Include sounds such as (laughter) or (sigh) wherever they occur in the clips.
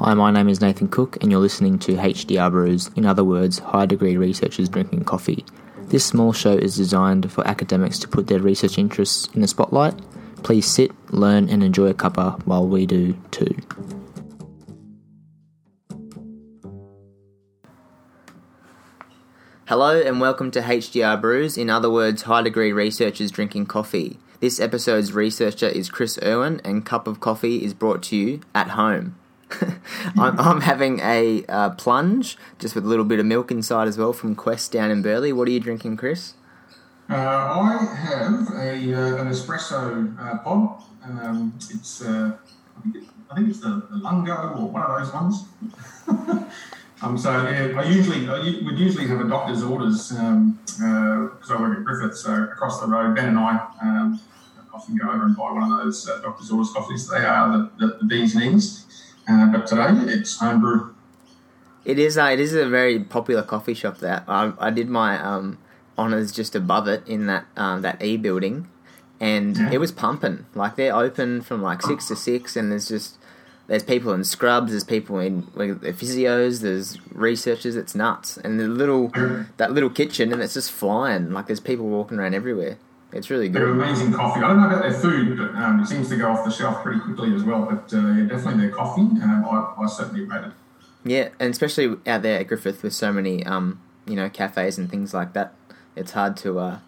Hi, my name is Nathan Cook, and you're listening to HDR Brews, in other words, high degree researchers drinking coffee. This small show is designed for academics to put their research interests in the spotlight. Please sit, learn, and enjoy a cuppa while we do too. Hello, and welcome to HDR Brews, in other words, high degree researchers drinking coffee. This episode's researcher is Chris Irwin, and Cup of Coffee is brought to you at home. (laughs) I'm, I'm, having a uh, plunge, just with a little bit of milk inside as well, from Quest down in Burleigh. What are you drinking, Chris? Uh, I have a uh, an espresso uh, pod. Um, it's uh, I think, I think it's the, the Lungo or one of those ones. (laughs) um, so yeah, I usually I would usually have a doctor's orders because um, uh, I work at Griffith. So across the road, Ben and I um, often go over and buy one of those doctor's orders coffees. They are the, the, the bee's knees. Uh, but today it's homebrew. It is. Uh, it is a very popular coffee shop. That I, I did my um, honors just above it in that um, that E building, and yeah. it was pumping. Like they're open from like six to six, and there's just there's people in scrubs, there's people in physios, there's researchers. It's nuts, and the little that little kitchen, and it's just flying. Like there's people walking around everywhere. It's really good. They're amazing coffee. I don't know about their food, but um, it seems to go off the shelf pretty quickly as well. But uh, yeah, definitely their coffee, um, I, I certainly rate it. Yeah, and especially out there at Griffith with so many, um, you know, cafes and things like that, it's hard to uh,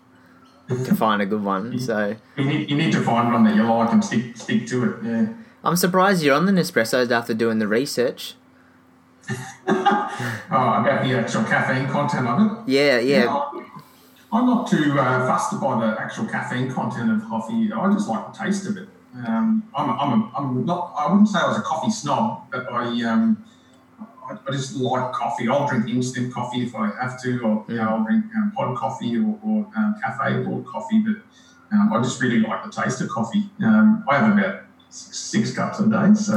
to (laughs) find a good one. So you need, you need to find one that you like and stick stick to it. Yeah. I'm surprised you're on the Nespressos after doing the research. (laughs) oh, about the actual caffeine content of it. Yeah, yeah. I'm not too uh, fussed by the actual caffeine content of coffee. I just like the taste of it. Um, I'm, I'm, a, I'm not. I wouldn't say I was a coffee snob, but I, um, I, I, just like coffee. I'll drink instant coffee if I have to, or you know, I'll drink um, pod coffee or, or um, cafe bought coffee. But um, I just really like the taste of coffee. Um, I have about six cups a day. So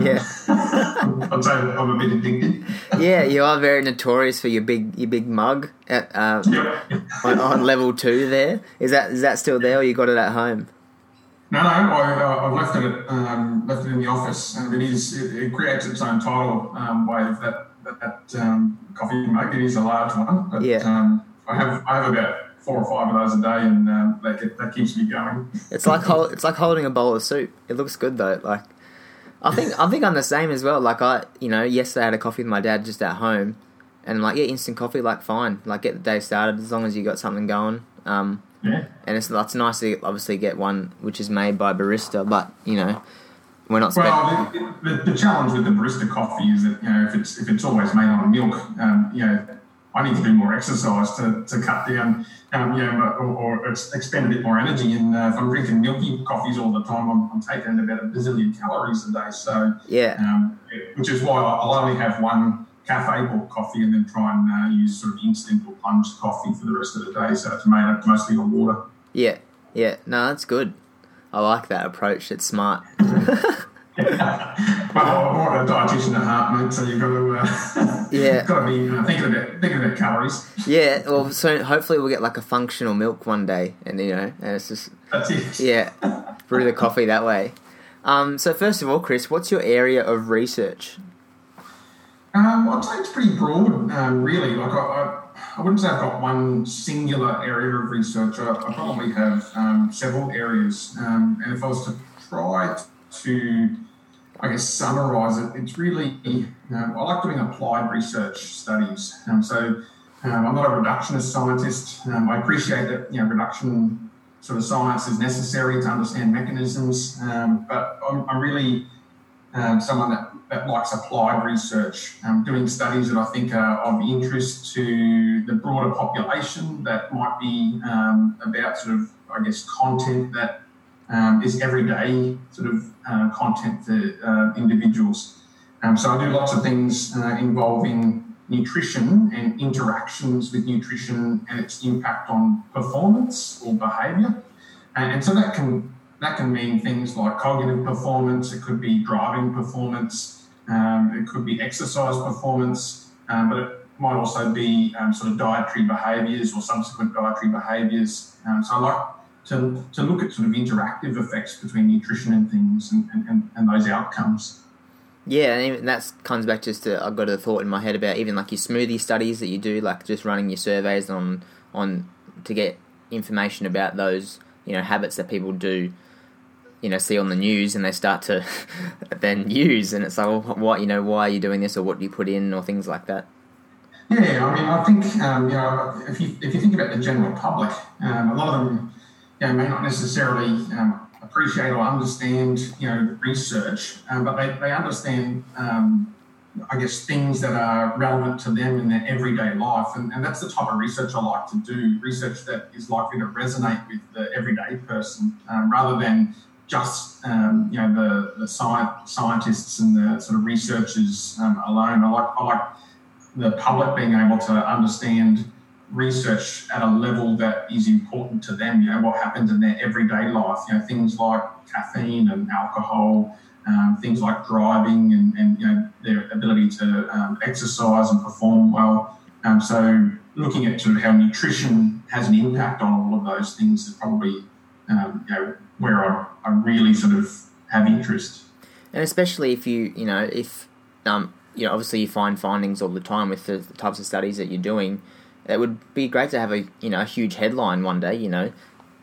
yeah, (laughs) I'd say I'm a bit addicted. yeah, you are very notorious for your big your big mug at uh, yep. on, on, level two. There is that is that still there, or you got it at home? No, no, I, uh, I've left it um, left it in the office, and it is it, it creates its own tidal um, wave. That that, that um, coffee mug it is a large one, but yeah. Um, I have I have about four or five of those a day, and um, that, that keeps me going. It's like hold, it's like holding a bowl of soup. It looks good though. Like I think I think I'm the same as well. Like I, you know, yesterday I had a coffee with my dad just at home, and like yeah, instant coffee, like fine, like get the day started as long as you got something going. Um, yeah. And it's it's nice to obviously get one which is made by barista, but you know. We're not. Well, the, the, the, challenge with the barista coffee is that you know if it's if it's always made on milk, um, you know I need to do more exercise to, to cut down, um, you know, or, or, expend a bit more energy. And uh, if I'm drinking milky coffees all the time, I'm, I'm taking about a bazillion calories a day. So yeah, um, which is why I'll only have one cafe bought coffee and then try and uh, use sort of instant or plunged coffee for the rest of the day. So it's made up mostly of water. Yeah, yeah, no, that's good. I like that approach. It's smart. (laughs) well, I'm a dietitian at heart, mate. So you've got to, uh, (laughs) yeah, got to be uh, thinking about thinking about calories. Yeah, well, so hopefully we'll get like a functional milk one day, and you know, and it's just that's it. Yeah, brew the coffee that way. Um, so first of all, Chris, what's your area of research? Um, I'd say it's pretty broad, um, really. Like I, I, I, wouldn't say I've got one singular area of research. I, I probably have um, several areas, um, and if I was to try to I guess, summarise it, it's really, um, I like doing applied research studies. Um, so um, I'm not a reductionist scientist. Um, I appreciate that, you know, reduction sort of science is necessary to understand mechanisms, um, but I'm, I'm really someone that, that likes applied research, doing studies that I think are of interest to the broader population that might be about sort of, I guess, content that um, is everyday sort of uh, content for uh, individuals. Um, so I do lots of things uh, involving nutrition and interactions with nutrition and its impact on performance or behaviour. And, and, so that can that can mean things like cognitive performance. It could be driving performance. Um, it could be exercise performance, um, but it might also be um, sort of dietary behaviours or subsequent dietary behaviours. Um, so I like to, to look at sort of interactive effects between nutrition and things and, and, and those outcomes. Yeah, and even that comes back just to I've got a thought in my head about even like your smoothie studies that you do, like just running your surveys on on to get information about those you know habits that people do you know see on the news and they start to (laughs) then use and it's like well, what you know why are you doing this or what do you put in or things like that yeah i mean i think um, you know if you, if you think about the general public um, a lot of them you know, may not necessarily um, appreciate or understand you know research um, but they, they understand um, I guess things that are relevant to them in their everyday life, and, and that's the type of research I like to do. Research that is likely to resonate with the everyday person, um, rather than just um, you know the the science, scientists and the sort of researchers um, alone. I like I like the public being able to understand research at a level that is important to them. You know what happens in their everyday life. You know things like caffeine and alcohol. Um, things like driving and, and you know their ability to um, exercise and perform well. Um, so looking at sort of how nutrition has an impact on all of those things is probably um, you know where I, I really sort of have interest. And especially if you, you know, if, um, you know, obviously you find findings all the time with the, the types of studies that you're doing. It would be great to have a, you know, a huge headline one day. You know,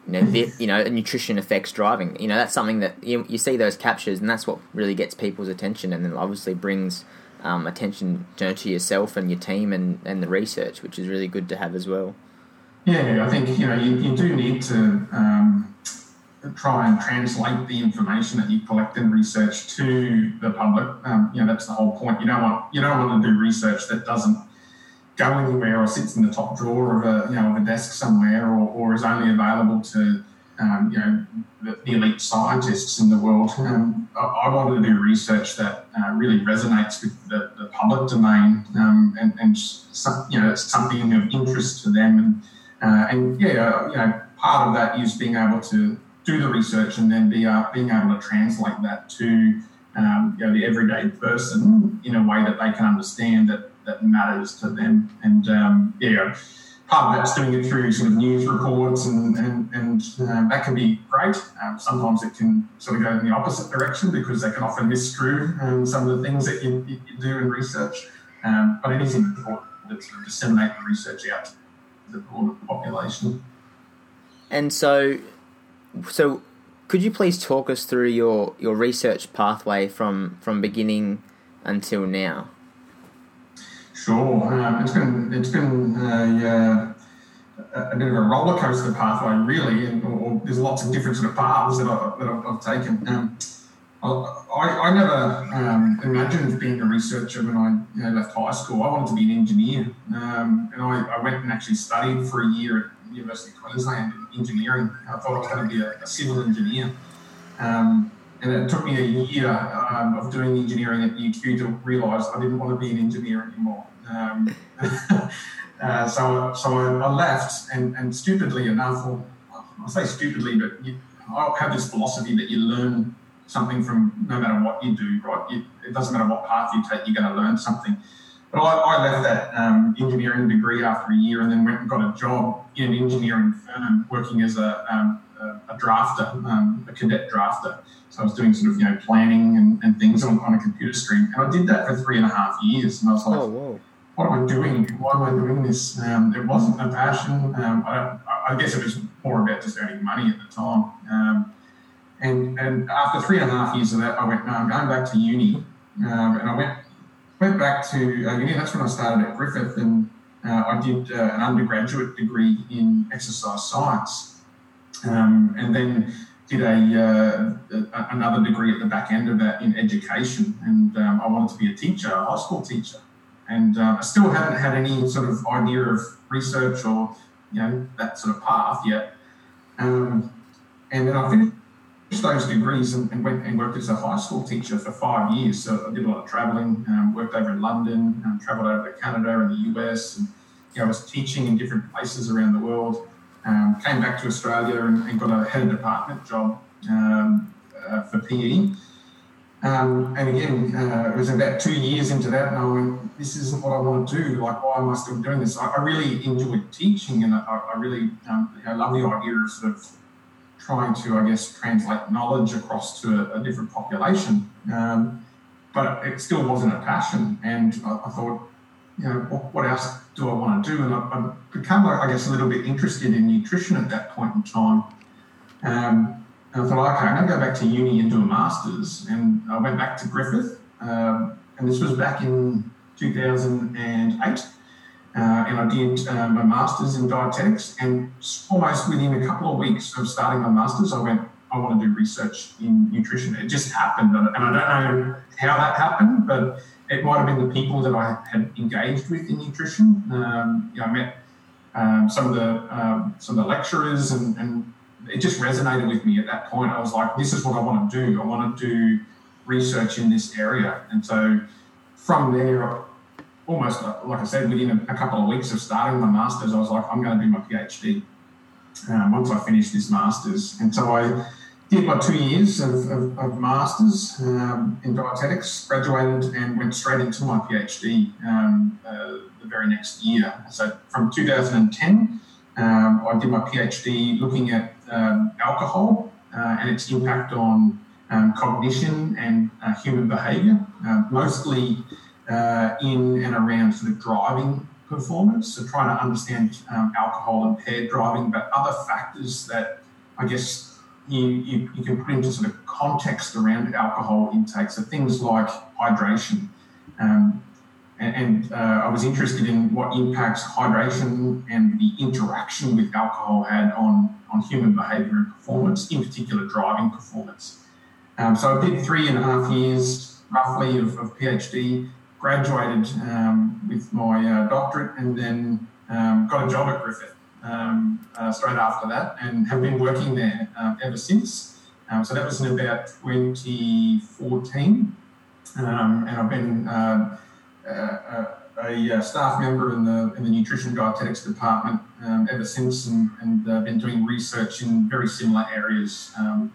you know, the, you know, nutrition affects driving. You know, that's something that you, you see those captures, and that's what really gets people's attention, and then obviously brings um, attention to, to yourself and your team and, and the research, which is really good to have as well. Yeah, I think you know you, you do need to um, try and translate the information that you collect and research to the public. Um, you know, that's the whole point. You don't want you don't want to do research that doesn't go anywhere or sits in the top drawer of a you know of a desk somewhere or, or is only available to um, you know the, the, elite scientists in the world. Um, I, I, wanted to do research that uh, really resonates with the, the public domain um, and, and some, you know something of interest to them and uh, and yeah you know part of that is being able to do the research and then be uh, being able to translate that to um, you know the everyday person in a way that they can understand that that matters to them. And um, yeah, part of that's doing it through sort of news reports, and and, and uh, that can be great. Um, sometimes it can sort of go in the opposite direction because they can often miscrew um, some of the things that you, you do in research. Um, but it is important to sort of disseminate the research out to the broader population. And so so could you please talk us through your, your research pathway from, from beginning until now? Sure. Um, it's been it's been a, uh, a, bit of a roller coaster pathway, really, and or there's lots of different sort of paths that, I, that I've, I've taken. Um, I, I, never um, imagined being a researcher when I you know, left high school. I wanted to be an engineer, um, and I, I, went and actually studied for a year at University of Queensland in engineering. I thought I was going to be a, a civil engineer. Um, and it took me a year um, of doing engineering at UQ to realise I didn't want to be an engineer anymore. Um, (laughs) uh, so, so I, I, left, and, and stupidly enough, or I say stupidly, but you, I have this philosophy that you learn something from no matter what you do, right? You, it doesn't matter what path you take, you're going to learn something. But I, I left that um, engineering degree after a year and then went and got a job in an engineering firm working as a, um, a, a drafter, um, a cadet drafter. So I was doing sort of, you know, planning and, and things on, on, a computer screen. And I did that for three and a half years. And I was like, oh, what am I doing? Why am I doing this? Um, it wasn't a passion. Um, I, I, guess it was more about just earning money at the time. Um, and, and after three and a half years of that, I went, no, I'm going back to uni. Um, and I went went back to uh, uni. That's when I started at Griffith. And uh, I did uh, an undergraduate degree in exercise science. Um, and then did a, uh, another degree at the back end of that in education, and um, I wanted to be a teacher, a high school teacher, and uh, I still haven't had any sort of idea of research or you know that sort of path yet. Um, and then I finished those degrees and, and, went and worked as a high school teacher for five years. So I did a lot of traveling, um, worked over in London, um, traveled over to Canada and the US, and you know, I was teaching in different places around the world. Um, came back to Australia and, and, got a head of department job um, uh, for PE. Um, and again, uh, it was about two years into that, and I went, "This isn't what I want to do. Like, why am I still doing this?" I, I really enjoyed teaching, and I, I really um, I love the idea of sort of trying to, I guess, translate knowledge across to a, a different population. Um, but it still wasn't a passion. And I, I thought, you know, what, what, else do I want to do? And I, have become, I guess, a little bit interested in nutrition at that point in time. And I thought, okay, I'm going to go back to uni and do a master's. And I went back to Griffith, um, and this was back in 2008. Uh, and I did uh, my master's in dietetics. And almost within a couple of weeks of starting my master's, I went, I want to do research in nutrition. It just happened. And I don't know how that happened, but it might have been the people that I had engaged with in nutrition. Um, you know, I met um, some of the um, some of the lecturers, and, and, it just resonated with me at that point. I was like, this is what I want to do. I want to do research in this area, and so from there, almost like I said, within a, couple of weeks of starting my masters, I was like, I'm going to do my PhD. Um, once I finish this masters, and so I did my two years of, of, of masters um, in dietetics, graduated, and went straight into my PhD um, uh, the very next year. So from 2010, um, I did my PhD looking at um, alcohol uh, and its impact on um, cognition and uh, human behaviour, uh, mostly in and around sort of driving performance. So trying to understand um, alcohol impaired driving, but other factors that I guess you, you, you, can put into sort of context around alcohol intake. So things like hydration. Um, and, and uh, I was interested in what impacts hydration and the interaction with alcohol had on, on human behaviour and performance, in particular driving performance. Um, so I did three and a half years roughly of, of PhD, graduated um, with my uh, doctorate, and then um, got a job at Griffith um, uh, straight after that and have been working there um, ever since. Um, so that was in about 2014. Um, and I've been uh, a, a, staff member in the, in the nutrition dietetics department um, ever since and, and uh, been doing research in very similar areas um,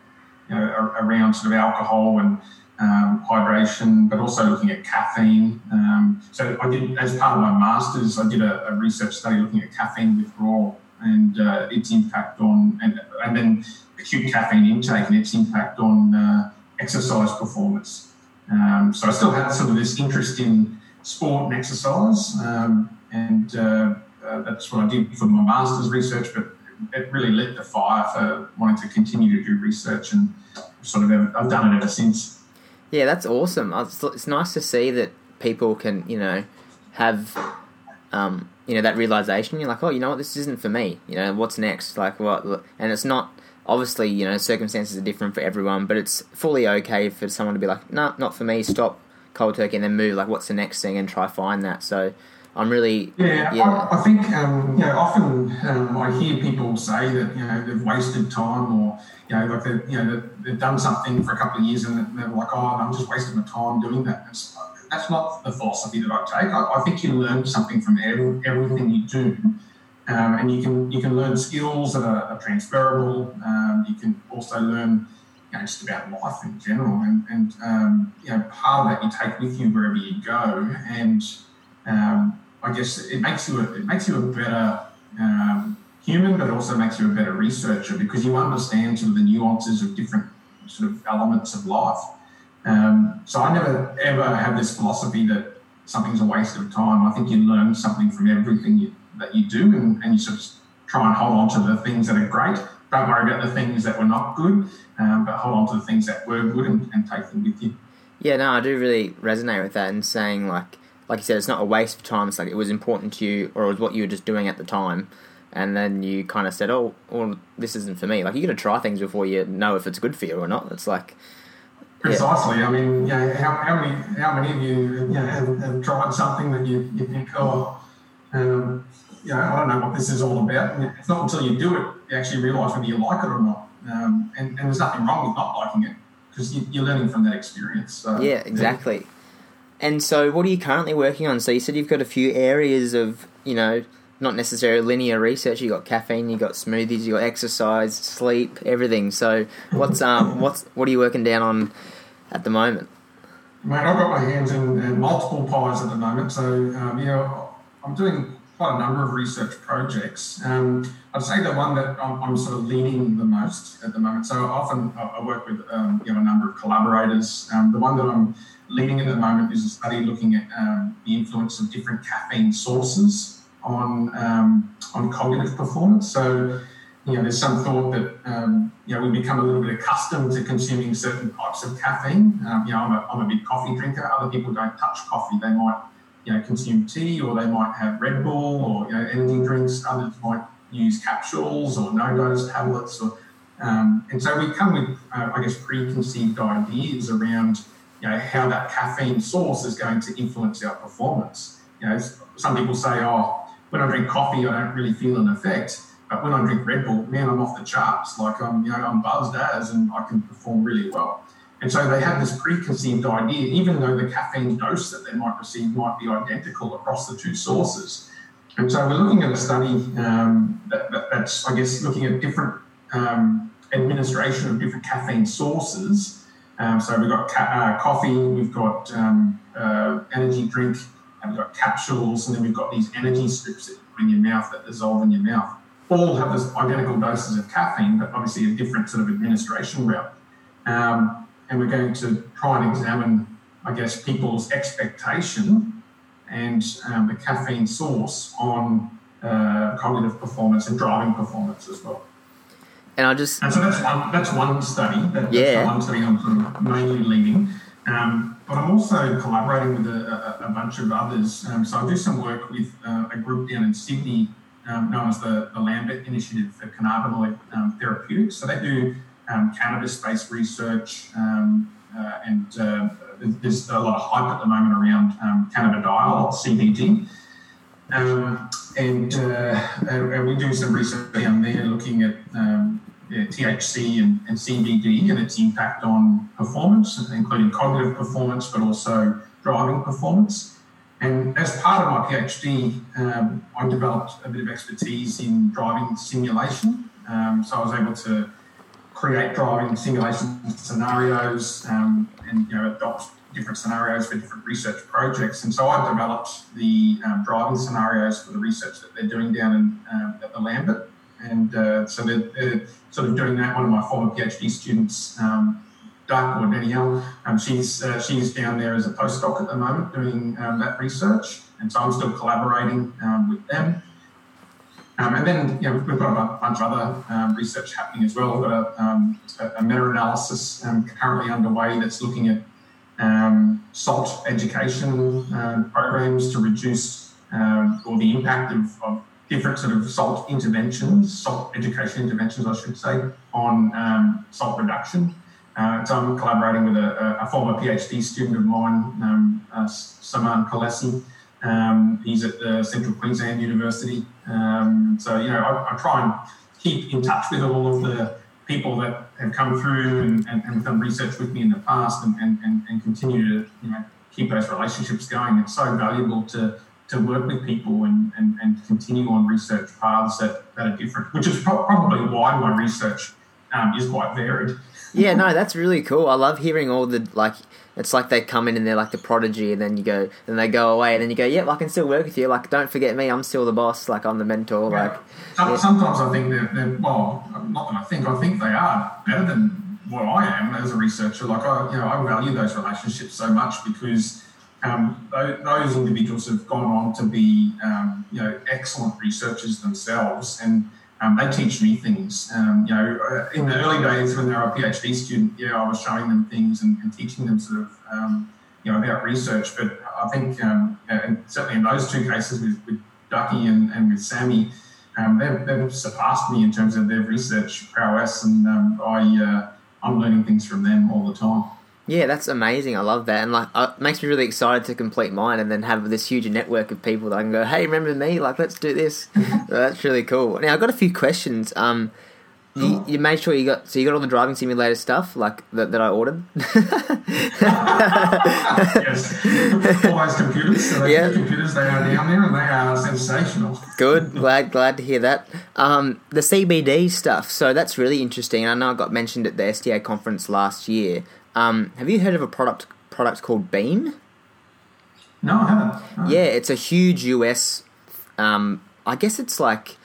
you know, around sort of alcohol and um, hydration, but also looking at caffeine. Um, so I did, as part of my masters, I did a, a research study looking at caffeine withdrawal and uh, its impact on, and, and then acute caffeine intake and its impact on uh, exercise performance. Um, so I still had sort of this interest in sport and exercise, um, and uh, uh, that's what I did for my master's research. But it really lit the fire for wanting to continue to do research, and sort of ever, I've done it ever since. Yeah, that's awesome. It's nice to see that people can, you know, have, um, you know, that realization. You're like, oh, you know what, this isn't for me. You know, what's next? Like, what? And it's not obviously, you know, circumstances are different for everyone, but it's fully okay for someone to be like, no, nah, not for me. Stop cold turkey and then move. Like, what's the next thing? And try find that. So. I'm really yeah. yeah. I, I, think um, you know often um, I hear people say that you know they've wasted time or you know, like they, you know, they've done something for a couple of years and they're like, oh, I'm just wasting my time doing that. It's, that's not the philosophy that I take. I, I, think you learn something from every, everything you do, um, and you can you can learn skills that are, are transferable. Um, you can also learn, you know, just about life in general, and, and um, you know, part of that you take with you wherever you go, and um, I guess it makes you a, it makes you a better um, human, but also makes you a better researcher because you understand sort of the nuances of different sort of elements of life. Um, so I never ever have this philosophy that something's a waste of time. I think you learn something from everything you, that you do, and, and you sort of try and hold on to the things that are great. Don't worry about the things that were not good, um, but hold on to the things that were good and, and take them with you. Yeah, no, I do really resonate with that and saying like, like you said, it's not a waste of time. It's like it was important to you, or it was what you were just doing at the time and then you kind of said, "Oh, well, this isn't for me." Like you got to try things before you know if it's good for you or not. It's like precisely. Yeah. I mean, you know, how, how many how many of you, you know, have, have tried something that you, you think, oh, um, you know, I don't know what this is all about. And it's not until you do it you actually realise whether you like it or not. Um, and, and, there's nothing wrong with not liking it because you, are learning from that experience. So, yeah, exactly. Yeah. And so, what are you currently working on? So you said you've got a few areas of, you know, not necessarily linear research. You got caffeine, you got smoothies, you got exercise, sleep, everything. So what's um (laughs) what's what are you working down on at the moment? Mate, I've got my hands in, in multiple pies at the moment. So um, you know, I'm doing quite a number of research projects. Um, I'd say the one that I'm, I'm, sort of leading the most at the moment. So often I work with um, you know a number of collaborators. Um, the one that I'm leading at the moment is a study looking at um, the influence of different caffeine sources on um, on cognitive performance. So, you know, there's some thought that um, you know we become a little bit accustomed to consuming certain types of caffeine. You know, I'm a, I'm a big coffee drinker. Other people don't touch coffee. They might you know consume tea, or they might have Red Bull, or you know energy drinks. Others might use capsules or NoDoz tablets, or um, and so we come with, uh, I guess, preconceived ideas around you know, how that caffeine source is going to influence our performance. You know, some people say, oh, when I drink coffee, I don't really feel an effect. But when I drink Red Bull, man, I'm off the charts. Like I'm, you know, I'm buzzed as, and I can perform really well. And so they have this preconceived idea, even though the caffeine dose that they might receive might be identical across the two sources. And so we're looking at a study um, that, that, that's, I guess, looking at different um, administration of different caffeine sources um, so we've got ca- uh, coffee, we've got um, uh, energy drink, and we've got capsules, and then we've got these energy strips that you put in your mouth that dissolve in your mouth. All have this identical doses of caffeine, but obviously a different sort of administration route. Um, and we're going to try and examine, I guess, people's expectation and um, the caffeine source on uh, cognitive performance and driving performance as well. And I just and so that's one that's one study. That, yeah. That's one study I'm sort of mainly leading. Um, but I'm also collaborating with a, a, a bunch of others. Um, so I do some work with uh, a group down in Sydney um, known as the, the Lambert Initiative for Cannabinoid um, Therapeutics. So they do cannabis-based research, um, uh, and uh, there's a lot of hype at the moment around um, cannabidiol, CBD. Um, and, uh, and, we do some research down there looking at um, yeah, THC and, and, CBD and its impact on performance, including cognitive performance, but also driving performance. And as part of my PhD, um, I developed a bit of expertise in driving simulation. Um, so I was able to create driving simulation scenarios um, and you know adopt different scenarios for different research projects. And so I developed the um, driving scenarios for the research that they're doing down in, um, at the Lambert. And uh, so they're, they're, sort of doing that. One of my former PhD students, um, Duck or Danielle, um, she's, uh, she's down there as a postdoc at the moment doing um, that research. And so I'm still collaborating um, with them. Um, and then you know, we've got a bunch of other um, research happening as well. We've got a, um, a meta-analysis um, currently underway that's looking at um, salt education uh, programs to reduce or the impact of, of, different sort of salt interventions, salt education interventions, I should say, on salt reduction. Uh, so I'm collaborating with a, a, former PhD student of mine, um, uh, Saman Khalesi. He's at the Central Queensland University. Um, so, you know, I, I try and keep in touch with all of the people that have come through and, and, and done research with me in the past and, and, and, continue to you know, keep those relationships going. It's so valuable to, to work with people and, and, and continue on research paths that, that are different, which is probably why my research um, is quite varied. Yeah, no, that's really cool. I love hearing all the like it's like they come in and they're like the prodigy, and then you go, and they go away, and then you go, "Yep, I can still work with you. Like, don't forget me. I'm still the boss. Like, I'm the mentor." Yeah. Like, yeah. sometimes I think they're, they're, well, not that I think, I think they are better than what I am as a researcher. Like, I, you know, I value those relationships so much because um, those individuals have gone on to be, um, you know, excellent researchers themselves, and um, they teach me things. Um, you know, uh, in the early days when they were a PhD student, yeah, I was showing them things and, and teaching them sort of, um, you know, about research. But I think, um, and certainly in those two cases with, with Ducky and, and with Sammy, um, they've, they've, surpassed me in terms of their research prowess, and um, I, uh, I'm learning things from them all the time. Yeah, that's amazing. I love that, and like, uh, it makes me really excited to complete mine, and then have this huge network of people that I can go, "Hey, remember me? Like, let's do this." (laughs) so that's really cool. Now, I've got a few questions. Um, you, you, made sure you got so you got all the driving simulator stuff like that, that I ordered. (laughs) yes, all those computers. So yeah, computers they are down there and they are sensational. Good, glad glad to hear that. Um, the CBD stuff. So that's really interesting. I know I got mentioned at the SDA conference last year. Um, have you heard of a product product called Beam? No, I haven't. No. Yeah, it's a huge US. Um, I guess it's like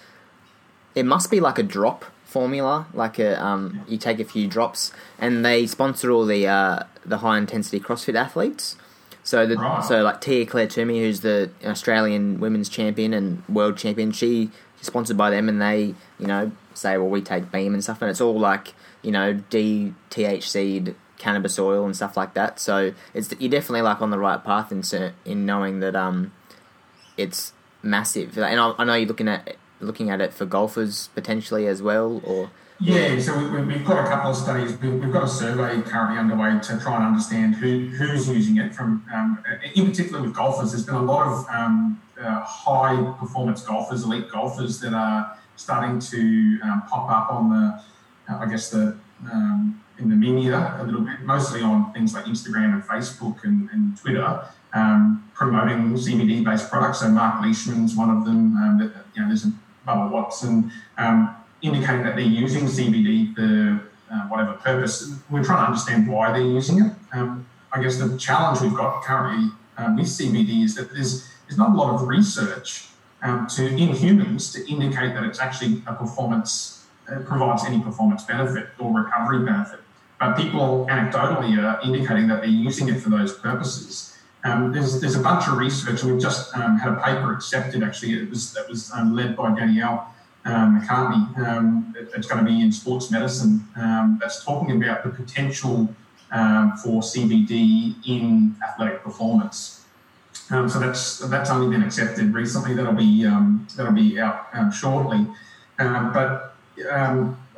it must be like a drop formula. Like a um, you take a few drops, and they sponsor all the uh, the high intensity CrossFit athletes. So the Right. so like Tia-Clair Toomey, who's the Australian women's champion and world champion, she is sponsored by them, and they you know say, well, we take Beam and stuff, and it's all like you know D THC'd cannabis oil and stuff like that. So it's you're definitely like on the right path in in knowing that um it's massive, and I, I know you're looking at looking at it for golfers potentially as well, or Yeah, so we, we've got a couple of studies. We- We've got a survey currently underway to try and understand who, who's using it. From um, in particular with golfers, there's been a lot of um, uh, high performance golfers, elite golfers that are starting to um, pop up on the, uh, I guess the um, in the media a little bit, mostly on things like Instagram and Facebook and, and Twitter, um, promoting CBD based products. So Mark Leishman's one of them. Um, that, you know, there's a Bubba Watson. Um, indicating that they're using CBD for uh, whatever purpose. We're trying to understand why they're using it. Um, I guess the challenge we've got currently um, with CBD is that there's there's not a lot of research um, to in humans to indicate that it's actually a performance uh, provides any performance benefit or recovery benefit. But people anecdotally are indicating that they're using it for those purposes. Um, there's, there's a bunch of research, we've just um, had a paper accepted. Actually, it was that was um, led by Danielle um, McCartney. It- it's going to be in sports medicine. Um, that's talking about the potential um, for CBD in athletic performance. Um, so that's that's only been accepted recently. That'll be that'll be out shortly. But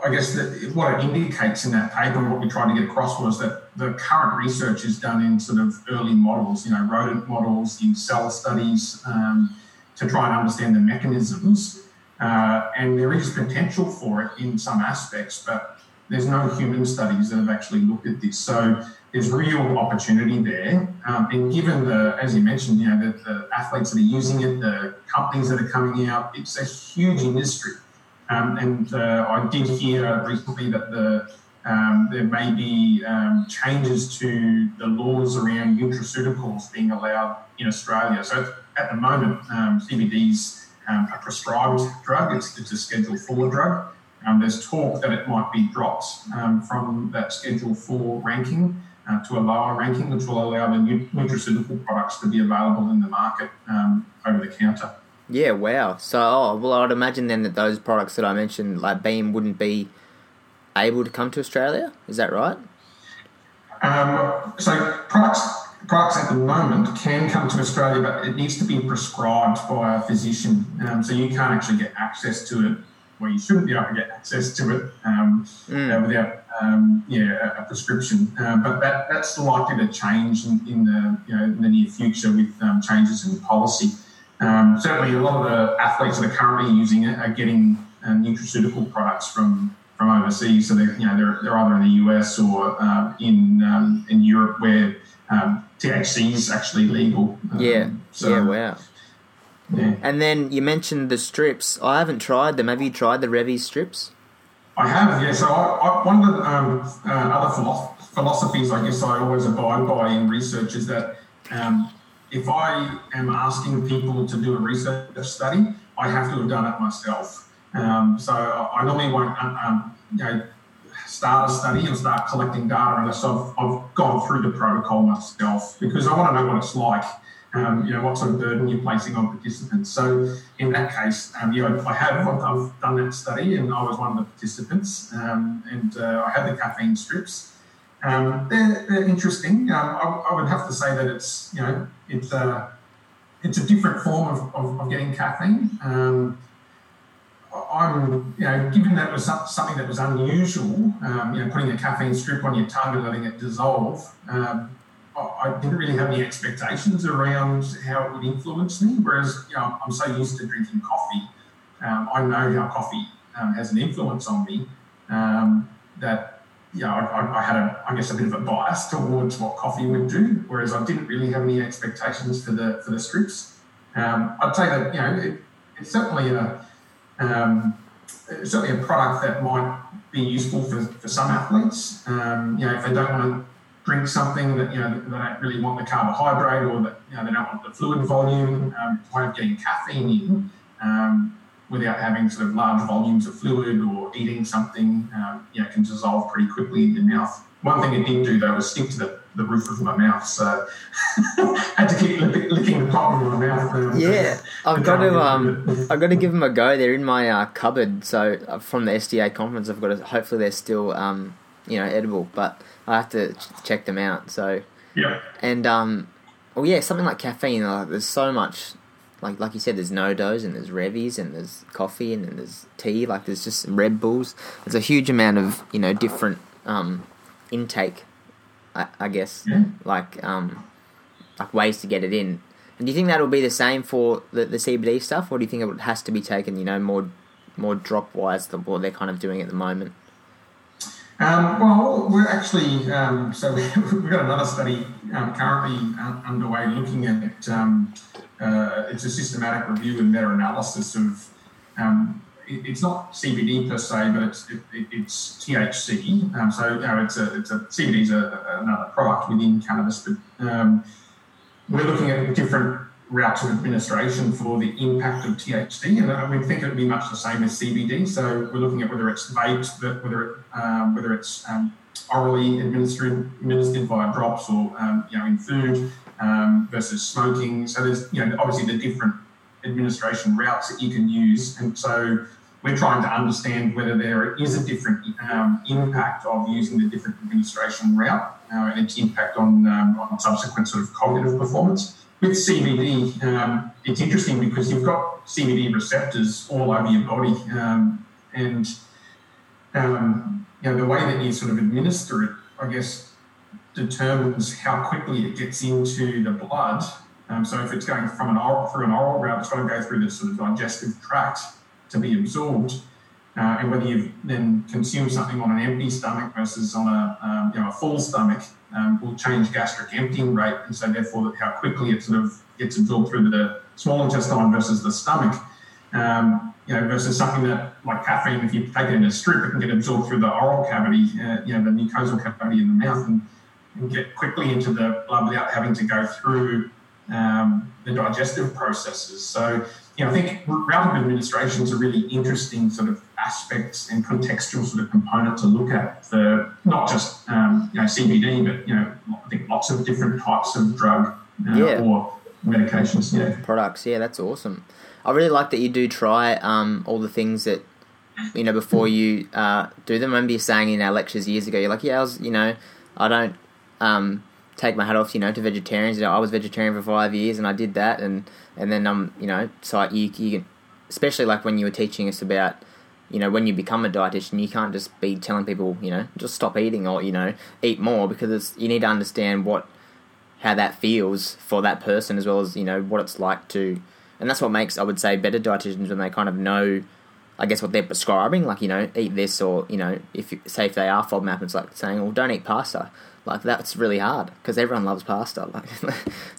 I guess that what it indicates in that paper, and what we tried to get across was that the current research is done in sort of early models, you know, rodent models, in cell studies, um, to try and understand the mechanisms. Uh, and there is potential for it in some aspects, but there's no human studies that have actually looked at this. So there's real opportunity there. Um, and given the, as you mentioned, you know, the, the athletes that are using it, the companies that are coming out, it's a huge industry. Um, and uh, I did hear recently that the um, there may be um, changes to the laws around nutraceuticals being allowed in Australia. So at the moment, um, CBD's um, a prescribed drug. It's, it's a Schedule 4 drug. Um, there's talk that it might be dropped um, from that Schedule 4 ranking uh, to a lower ranking, which will allow the nu- nutraceutical products to be available in the market over the counter. Yeah, wow. So, oh, well, I'd imagine then that those products that I mentioned, like Beam, wouldn't be able to come to Australia. Is that right? Um, so products products at the moment can come to Australia, but it needs to be prescribed by a physician. Um, so you can't actually get access to it, well, you shouldn't be able to get access to it um, uh, without um, yeah a, a prescription. Uh, but that that's likely to change in, in the you know in the near future with um, changes in policy. Um, certainly, a lot of the athletes that are currently using it are getting um, nutraceutical products from from overseas. So they're you know they're, they're either in the US or um, in um, in Europe where um, THC is actually legal. Um, Yeah. So, yeah, wow. yeah. And then you mentioned the strips. I haven't tried them. Have you tried the Revy strips? I have, yeah. So I, I, one of the um, uh, other philo- philosophies I guess I always abide by in research is that um, if I am asking people to do a research study, I have to have done it myself. Um, so I normally won't um, um, you know, start a study and start collecting data unless I've, I've gone through the protocol myself because I want to know what it's like. Um, you know, what sort of burden you're placing on participants. So in that case, um, you know, I have, I've done that study and I was one of the participants um, and uh, I had the caffeine strips. Um, they're, they're interesting. Um, I, I would have to say that it's, you know, it's a, it's a different form of, of, of getting caffeine. Um, I'm, you know, given that was something that was unusual, um, you know, putting a caffeine strip on your tongue and letting it dissolve, um, I didn't really have any expectations around how it would influence me. Whereas, you know, I'm so used to drinking coffee, um, I know how coffee has an influence on me. That, you know, I, I- had a, I guess, a bit of a bias towards what coffee would do. Whereas I didn't really have any expectations for the for the strips. Um, I'd say that, you know, it, it's certainly a um, it's certainly a product that might be useful for, for some athletes. Um, you know, if they don't want to drink something that you know they don't really want the carbohydrate or that you know they don't want the fluid volume, um, way of getting caffeine in um, without having sort of large volumes of fluid or eating something, um, you know, can dissolve pretty quickly in your mouth. One thing it did do though was stick to the the roof of my mouth. So I (laughs) had to keep licking the top of my mouth. Um, yeah, I've got to um, I've got to give them a go. They're in my uh, cupboard. So uh, from the SDA conference, I've got to. Hopefully, they're still um, you know, edible. But I have to ch- check them out. So yeah, and um, well, yeah, something like caffeine. Like, there's so much. Like, like you said, there's NoDoz and there's Revvies and there's coffee and then there's tea. Like there's just Red Bulls. There's a huge amount of you know different um, intake I, I guess, yeah. like um, like ways to get it in. And do you think that'll be the same for the, the CBD stuff, or do you think it has to be taken, you know, more more drop wise than what they're kind of doing at the moment? Um, well, we're actually um, so (laughs) we've got another study um, currently underway looking at um, uh, it's a systematic review and meta analysis of um, it's not CBD per se, but it's it, it's THC. Um, so you know, it's a it's a CBD is another product within cannabis, but um, we're looking at different routes of administration for the impact of THC, and I would think it would be much the same as CBD. So we're looking at whether it's vaped, whether it, um, whether it's um, orally administered administered via drops or um, you know in food um, versus smoking. So there's you know obviously the different administration routes that you can use. And so we're trying to understand whether there is a different um, impact of using the different administration route uh, and its impact on, um, on subsequent sort of cognitive performance. With CBD, um, it's interesting because you've got CBD receptors all over your body, um, and um, you know the way that you sort of administer it, I guess, determines how quickly it gets into the blood um, so if it's going from an oral through an oral route, it's got to go through the sort of digestive tract to be absorbed. Uh, and whether you've then consumed something on an empty stomach versus on a um, you know a full stomach um, will change gastric emptying rate, and so therefore how quickly it sort of gets absorbed through the small intestine versus the stomach. Um, you know, versus something that like caffeine, if you take it in a strip, it can get absorbed through the oral cavity, uh, you know, the mucosal cavity in the mouth, and, and get quickly into the blood without having to go through um, the digestive processes. So, you know, I think route of administration is a really interesting sort of aspects and contextual sort of component to look at for not just um, you know CBD, but you know, I think lots of different types of drug uh, yeah. or medications. Yeah, products. Yeah, that's awesome. I really like that you do try um, all the things that you know before you uh, do them. I remember you saying in our lectures years ago, you're like, yeah, I was, you know, I don't. Um, take my hat off, you know, to vegetarians. You know, I was vegetarian for five years, and I did that, and and then um, you know, so you you can, especially like when you were teaching us about, you know, when you become a dietitian, you can't just be telling people, you know, just stop eating or you know, eat more because it's, you need to understand what how that feels for that person as well as you know what it's like to, and that's what makes I would say better dietitians when they kind of know. I guess what they're prescribing, like you know, eat this, or you know, if you, say if they are FODMAP, it's like saying, "Well, don't eat pasta." like that's really hard because everyone loves pasta. (laughs) Like,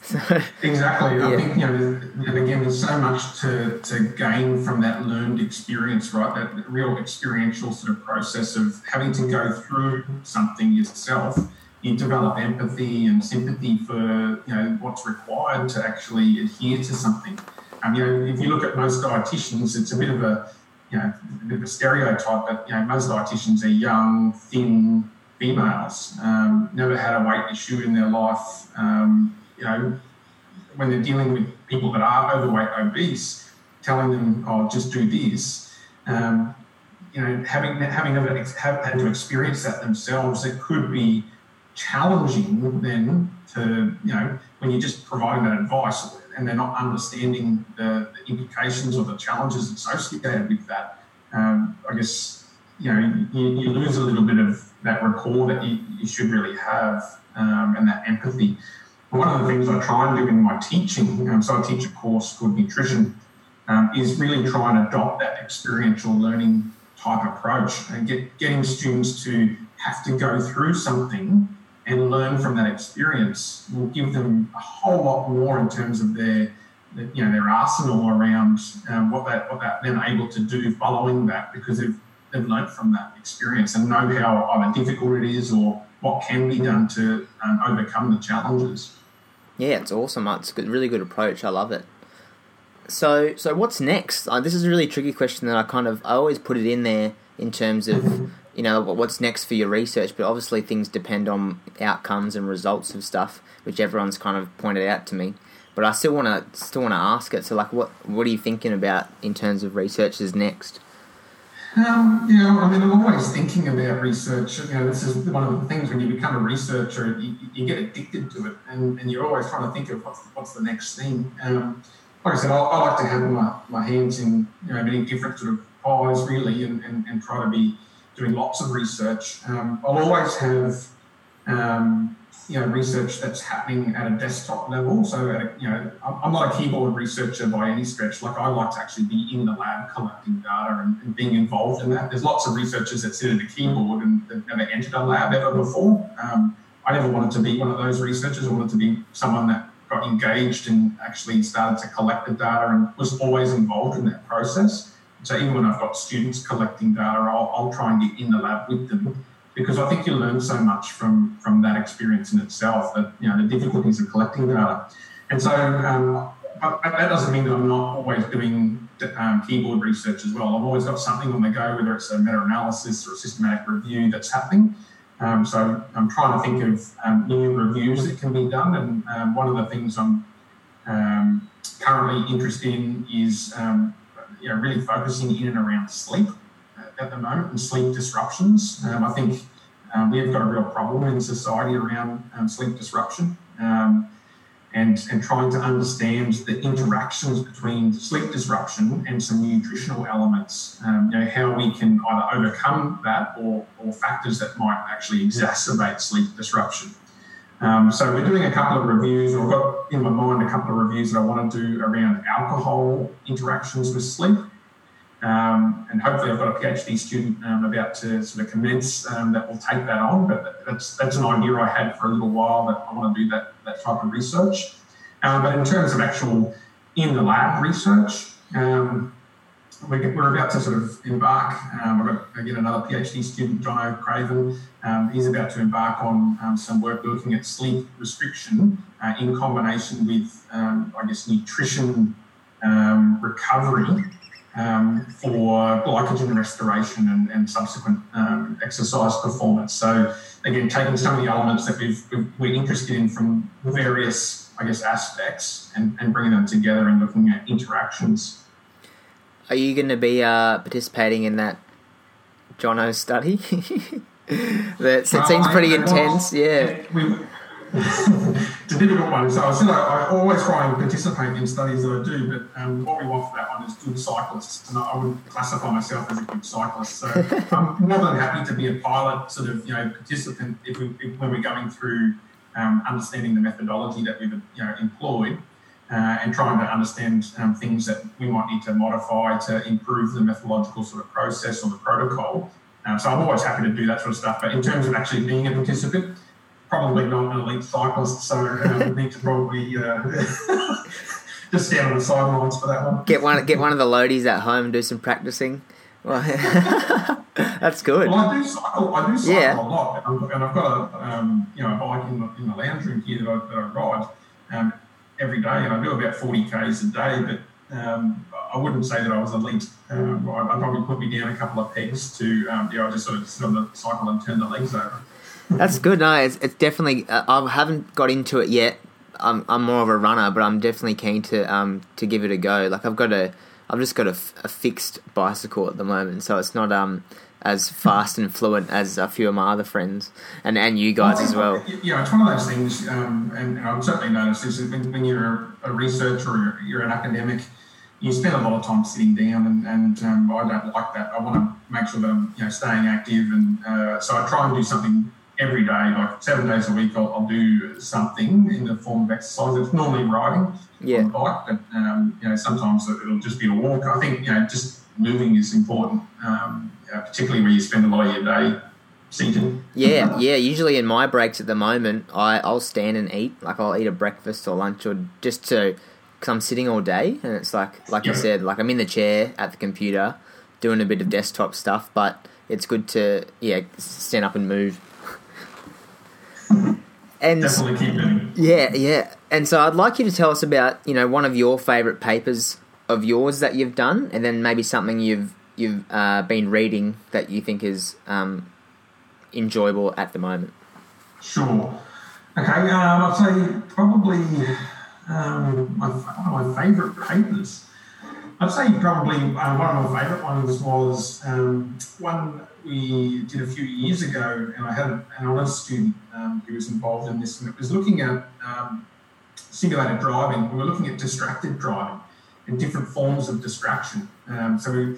so, exactly. Yeah. I think you know, and again, there's so much to, to gain from that learned experience, right? That real experiential sort of process of having to go through something yourself. You develop empathy and sympathy for you know what's required to actually adhere to something. Um, you know, if you look at most dietitians, it's a bit of a you know a bit of a stereotype, but you know most dietitians are young, thin, females, um, never had a weight issue in their life. Um, you know, when they're dealing with people that are overweight, obese, telling them, "Oh, just do this." Um, you know, having having never have, had to experience that themselves, it could be challenging then to you know when you're just providing that advice and they're not understanding the, the implications or the challenges associated with that. Um, I guess you know you, you lose a little bit of that rapport that you, you should really have um, and that empathy. One of the things I try and do in my teaching, um, so I teach a course called nutrition, um, is really try and adopt that experiential learning type approach and get getting students to have to go through something and learn from that experience will give them a whole lot more in terms of their you know their arsenal around um, what that what that then able to do following that because they've they've learned from that experience and know how either difficult it is or what can be done to um, overcome the challenges. Yeah, it's awesome. It's a really good approach. I love it. So, so what's next? Uh, this is a really tricky question that I kind of I always put it in there in terms of you know what's next for your research, but obviously things depend on outcomes and results of stuff, which everyone's kind of pointed out to me. But I still want to still want to ask it. So, like, what what are you thinking about in terms of researchers next? Um, you know, I mean, I'm always thinking about research. You know, this is one of the things when you become a researcher, you, you get addicted to it, and, and you're always trying to think of what's, what's the next thing. Um, like I said, I, I, like to have my, my hands in you know many different sort of pies, really, and, and, and try to be doing lots of research. Um, I'll always have um, you know research that's happening at a desktop level. So a, you know, I'm not a keyboard researcher by any stretch. Like I like to actually be in the lab collecting data and, and being involved in that. There's lots of researchers that sit at a keyboard and have never entered a lab ever before. Um, I never wanted to be one of those researchers. I wanted to be someone that got engaged and actually started to collect the data and was always involved in that process. So even when I've got students collecting data, I'll, I'll try and get in the lab with them because I think you learn so much from from that experience in itself. That you know the difficulties of collecting data, and so um, that doesn't mean that I'm not always doing um, keyboard research as well. I've always got something on the go, whether it's a meta-analysis or a systematic review that's happening. Um, so I'm trying to think of um, new reviews that can be done, and um, one of the things I'm um, currently interested in is you know really focusing in and around sleep at the moment and sleep disruptions. Um, I think um, we've got a real problem in society around um, sleep disruption um, and, and trying to understand the interactions between sleep disruption and some nutritional elements. Um, you know, how we can either overcome that or, or factors that might actually exacerbate sleep disruption. Um, so we're doing a couple of reviews, I've got in my mind a couple of reviews that I want to do around alcohol interactions with sleep. Um, and hopefully, I've got a PhD student um, about to sort of commence um, that will take that on. But that's that's an idea I had for a little while that I want to do that that type of research. Um, but in terms of actual in the lab research, um, we're, we're about to sort of embark. Um, I've got again another PhD student, Jono Craven. he's about to embark on some work looking at sleep restriction uh, in combination with, I guess, nutrition recovery um, for glycogen restoration and, and subsequent um, exercise performance. So again, taking some of the elements that we've, we are interested in from various, I guess, aspects and, and bringing them together and looking at interactions. Are you going to be uh, participating in that Jono study? (laughs) that it seems pretty intense. yeah. (laughs) We, (laughs) it's a difficult one. So I said I, I, always try and participate in studies that I do, but um, what we want for that one is good cyclists, and I, I would classify myself as a good cyclist. So I'm more than happy to be a pilot, sort of you know participant if we, if, when we're going through um, understanding the methodology that we've you know employed. Uh, and trying to understand um, things that we might need to modify to improve the methodological sort of process or the protocol. Um, so I'm always happy to do that sort of stuff. But in terms of actually being a participant, probably not an elite cyclist, so um, (laughs) need to probably uh, (laughs) just stand on the sidelines for that one. Get one, get one of the loadies at home, and do some practicing. (laughs) That's good. Well, I do cycle. I do cycle yeah. a lot, and I've got a um, you know a bike in the, in the lounge room here that I, that I ride um, every day, and I do about forty k's a day. But um, I wouldn't say that I was elite. Um, I'd probably put me down a couple of pegs to um, yeah, I just sort of sit on the cycle and turn the legs over. That's good. No, it's, it's definitely. Uh, I haven't got into it yet. I'm I'm more of a runner, but I'm definitely keen to um to give it a go. Like I've got a I've just got a, a fixed bicycle at the moment, so it's not um as fast and fluent as a few of my other friends and, and you guys well, as well. Yeah, it's one of those things, um, and, I've certainly noticed this when, when you're a researcher or you're, you're, an academic, you spend a lot of time sitting down, and, and um, I don't like that. I want to make sure that I'm you know staying active, and uh, so I try and do something every day, like seven days a week, I'll, I'll, do something in the form of exercise. It's normally riding yeah. on a bike, but um, you know sometimes it'll just be a walk. I think you know just moving is important, um, uh, particularly where you spend a lot of your day sitting. Yeah, yeah. Usually in my breaks at the moment, I I'll stand and eat. Like I'll eat a breakfast or lunch or just to because I'm sitting all day, and it's like like yeah. I said, like I'm in the chair at the computer doing a bit of desktop stuff, but it's good to yeah stand up and move (laughs) and definitely keep it. Yeah, yeah. And so I'd like you to tell us about you know one of your favourite papers of yours that you've done, and then maybe something you've you've uh, been reading that you think is um, enjoyable at the moment? Sure. Okay, um, I'd say probably um, one of my favourite papers. I'd say probably uh, one of my favourite ones was um, one we did a few years ago, and I had an honours student um, who was involved in this, and it was looking at um, simulated driving. We were looking at distracted driving and different forms of distraction. Um, so we,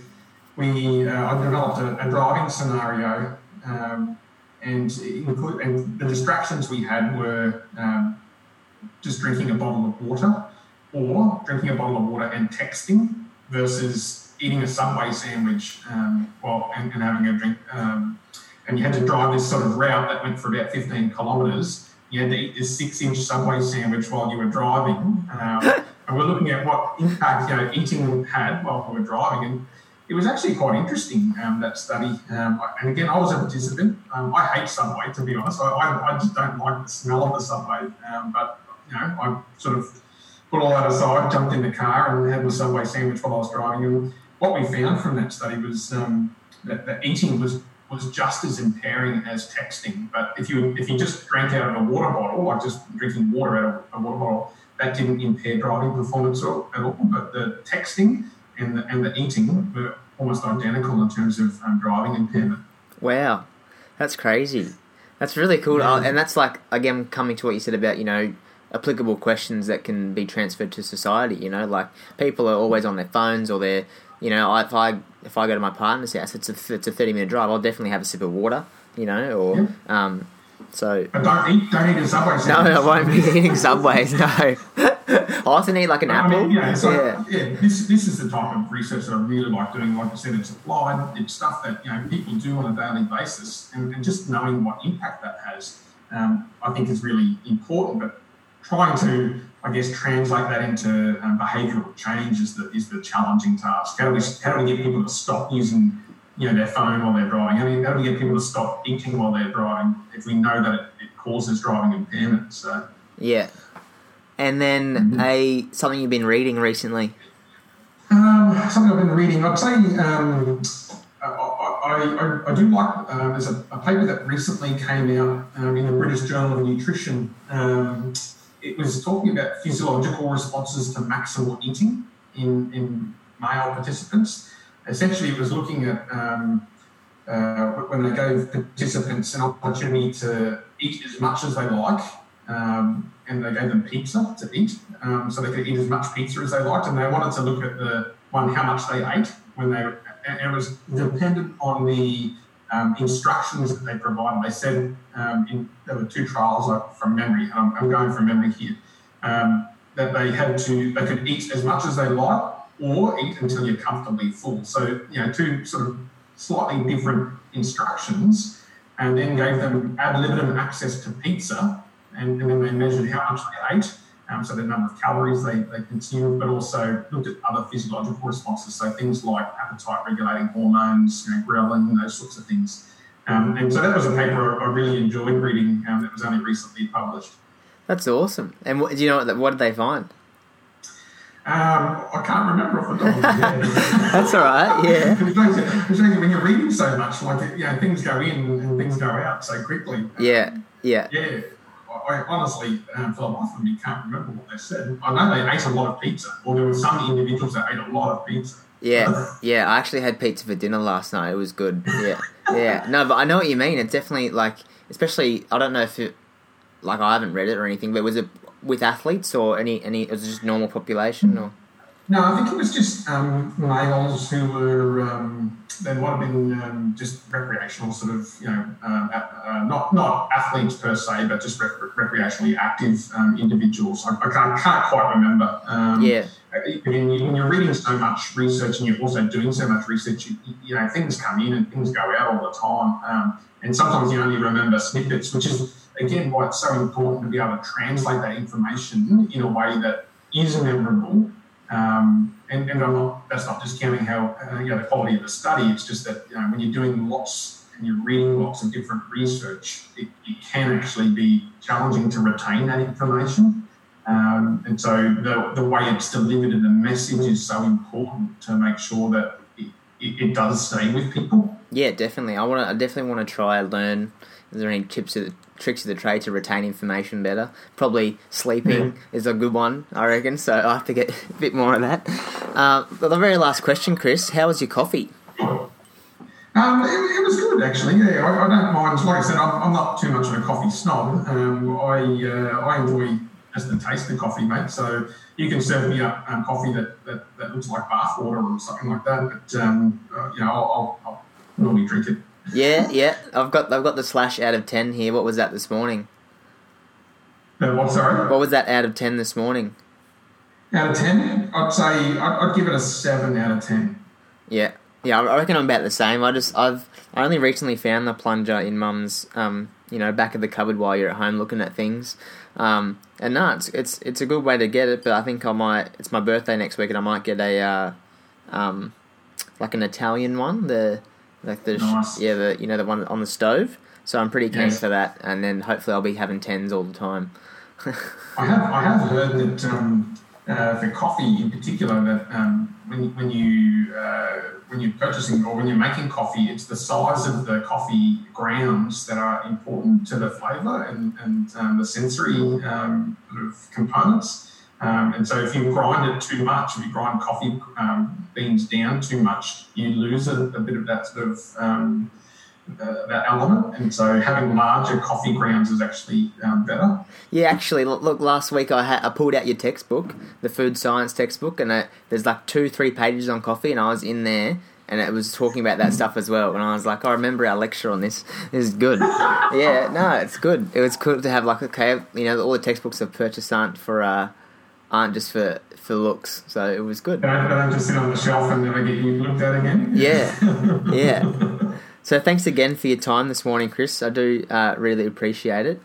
we uh, I developed a, a driving scenario, um, and, include, and the distractions we had were um, just drinking a bottle of water, or drinking a bottle of water and texting, versus eating a Subway sandwich um, while and, and, having a drink. Um, and you had to drive this sort of route that went for about 15 kilometres. You had to eat this six-inch Subway sandwich while you were driving. Um, and we're looking at what impact you know eating had while we were driving, and it was actually quite interesting um, that study. Um, and again, I was a participant. Um, I hate Subway to be honest. I, I, I, just don't like the smell of the Subway. Um, but you know, I sort of put all that aside, jumped in the car, and had my Subway sandwich while I was driving. And what we found from that study was um, that, that eating was was just as impairing as texting. But if you if you just drank out of a water bottle, like just drinking water out of a water bottle, that didn't impair driving performance at all. But the texting and the, and the eating were almost identical in terms of um, driving impairment. Wow, that's crazy. That's really cool. Yeah. and that's like again coming to what you said about you know applicable questions that can be transferred to society. You know, like people are always on their phones or they're you know if I if I go to my partner's house, it's a it's a thirty minute drive. I'll definitely have a sip of water. You know, or yeah. um, so. But don't eat, don't eat a Subway sandwich. No, I won't be eating Subways. (laughs) No. (laughs) Also need like an I apple. Mean, yeah, so, yeah. yeah. This this is the type of research that I really like doing. Like I said, it's applied. It's stuff that you know people do on a daily basis, and, and just knowing what impact that has, um, I think is really important. But trying to, I guess, translate that into um, behavioural change is the is the challenging task. How do we how do we get people to stop using you know their phone while they're driving? I mean, how do we get people to stop eating while they're driving if we know that it, it causes driving impairment? So yeah, and then mm-hmm. a something you've been reading recently. Um, something I've been reading. I'd say um, I, I, I, do like. Uh, there's a, a, paper that recently came out um, in the British Journal of Nutrition. Um, it was talking about physiological responses to maximal eating in, in male participants. Essentially, it was looking at um, uh, when they gave participants an opportunity to eat as much as they like, um, and they gave them pizza to eat, um, so they could eat as much pizza as they liked, and they wanted to look at the one how much they ate when they, and it was dependent on the um, instructions that they provided. They said um, in, there were two trials from memory. I'm, I'm, going from memory here. Um, that they had to they could eat as much as they like or eat until you're comfortably full. So you know two sort of slightly different instructions, and then gave them ad libitum access to pizza, and, and then they measured how much they ate um, so the number of calories they, they consume, but also looked at other physiological responses, so things like appetite regulating hormones, you know, ghrelin, those sorts of things. Um, and so that was a paper I really enjoyed reading um, that was only recently published. That's awesome. And what, do you know what, what did they find? Um, I can't remember off the top of my head. (laughs) That's all right. Yeah. (laughs) Because when you're reading so much, like you know, things go in and things go out so quickly. Yeah. Yeah. Yeah. I honestly, um, for the life of me, can't remember what they said. I know they ate a lot of pizza, or there were some individuals that ate a lot of pizza. Yeah, yeah. I actually had pizza for dinner last night. It was good. Yeah, (laughs) yeah. No, but I know what you mean. It's definitely like, especially. I don't know if it, like, I haven't read it or anything, but was it with athletes or any any? Was it just normal population or? No, I think it was just um, males who were um, they might have been um, just recreational, sort of you know, uh, uh, not not athletes per se, but just rec- recreationally active um, individuals. I, I can't, can't, quite remember. Um, yeah. When, you, are reading so much research and you're also doing so much research, you, you know things come in and things go out all the time, um, and sometimes you only remember snippets, which is again why it's so important to be able to translate that information in a way that is memorable um, and, and not, that's not discounting how uh, you know the quality of the study. It's just that you know, when you're doing lots and you're reading lots of different research, it, it can actually be challenging to retain that information. Um, and so the, the way it's delivered and the message is so important to make sure that it, it, it does stay with people. Yeah, definitely. I want to. I definitely want to try and learn. Is there any tips tricks of the trade to retain information better? Probably sleeping Yeah. is a good one, I reckon. So I have to get (laughs) a bit more of that. Uh, but the very last question, Chris, how was your coffee? Um, it, it was good actually. Yeah, I, I don't mind. Like I said, I'm, I'm not too much of a coffee snob. Um, I uh, I enjoy just the taste of coffee, mate. So you can serve me up um, coffee that, that, that looks like bath water or something like that. But um, uh, you know, I'll, I'll, I'll normally drink it. Yeah, yeah. I've got I've got the slash out of ten here. What was that this morning? Uh, what? Sorry. What was that out of ten this morning? Out of ten, I'd say I'd, I'd give it a seven out of ten. Yeah, yeah. I reckon I'm about the same. I just I've I only recently found the plunger in Mum's um you know back of the cupboard while you're at home looking at things. Um, and no, it's it's it's a good way to get it. But I think I might. It's my birthday next week, and I might get a uh, um like an Italian one. The like the Nice. yeah the you know the one on the stove. So I'm pretty keen Yes. for that, and then hopefully I'll be having tens all the time. I have I have heard that um, uh, for coffee in particular that um, when when you uh, when you're purchasing or when you're making coffee, it's the size of the coffee grounds that are important to the flavour and and um, the sensory um, components. Um, and so if you grind it too much, if you grind coffee um, beans down too much, you lose a, a bit of that sort of um, uh, that element. And so having larger coffee grounds is actually um, better. Yeah, actually, look, last week I had I pulled out your textbook, the food science textbook, and it, there's like two, three pages on coffee, and I was in there, and it was talking about that stuff as well. And I was like, I remember our lecture on this. This is good. (laughs) yeah, no, it's good. It was cool to have like, okay, you know, all the textbooks I've purchased aren't for uh, aren't just for for looks, so it was good. They don't, just sit on the shelf and never get you looked at again. Yeah, (laughs) yeah. So thanks again for your time this morning, Chris. I do uh, really appreciate it.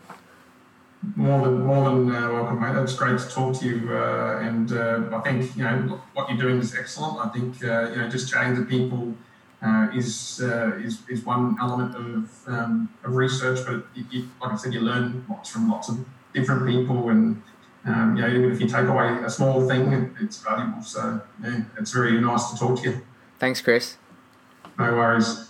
More than more than uh, welcome, mate. It's great to talk to you, uh, and uh, I think you know what you're doing is excellent. I think uh, you know just chatting to people uh, is, uh, is is one element of, um, of research, but you, you, like I said, you learn lots from lots of different people, and um, you know even if you take away a small thing, it, it's valuable. So yeah, it's very nice to talk to you. Thanks, Chris. No worries.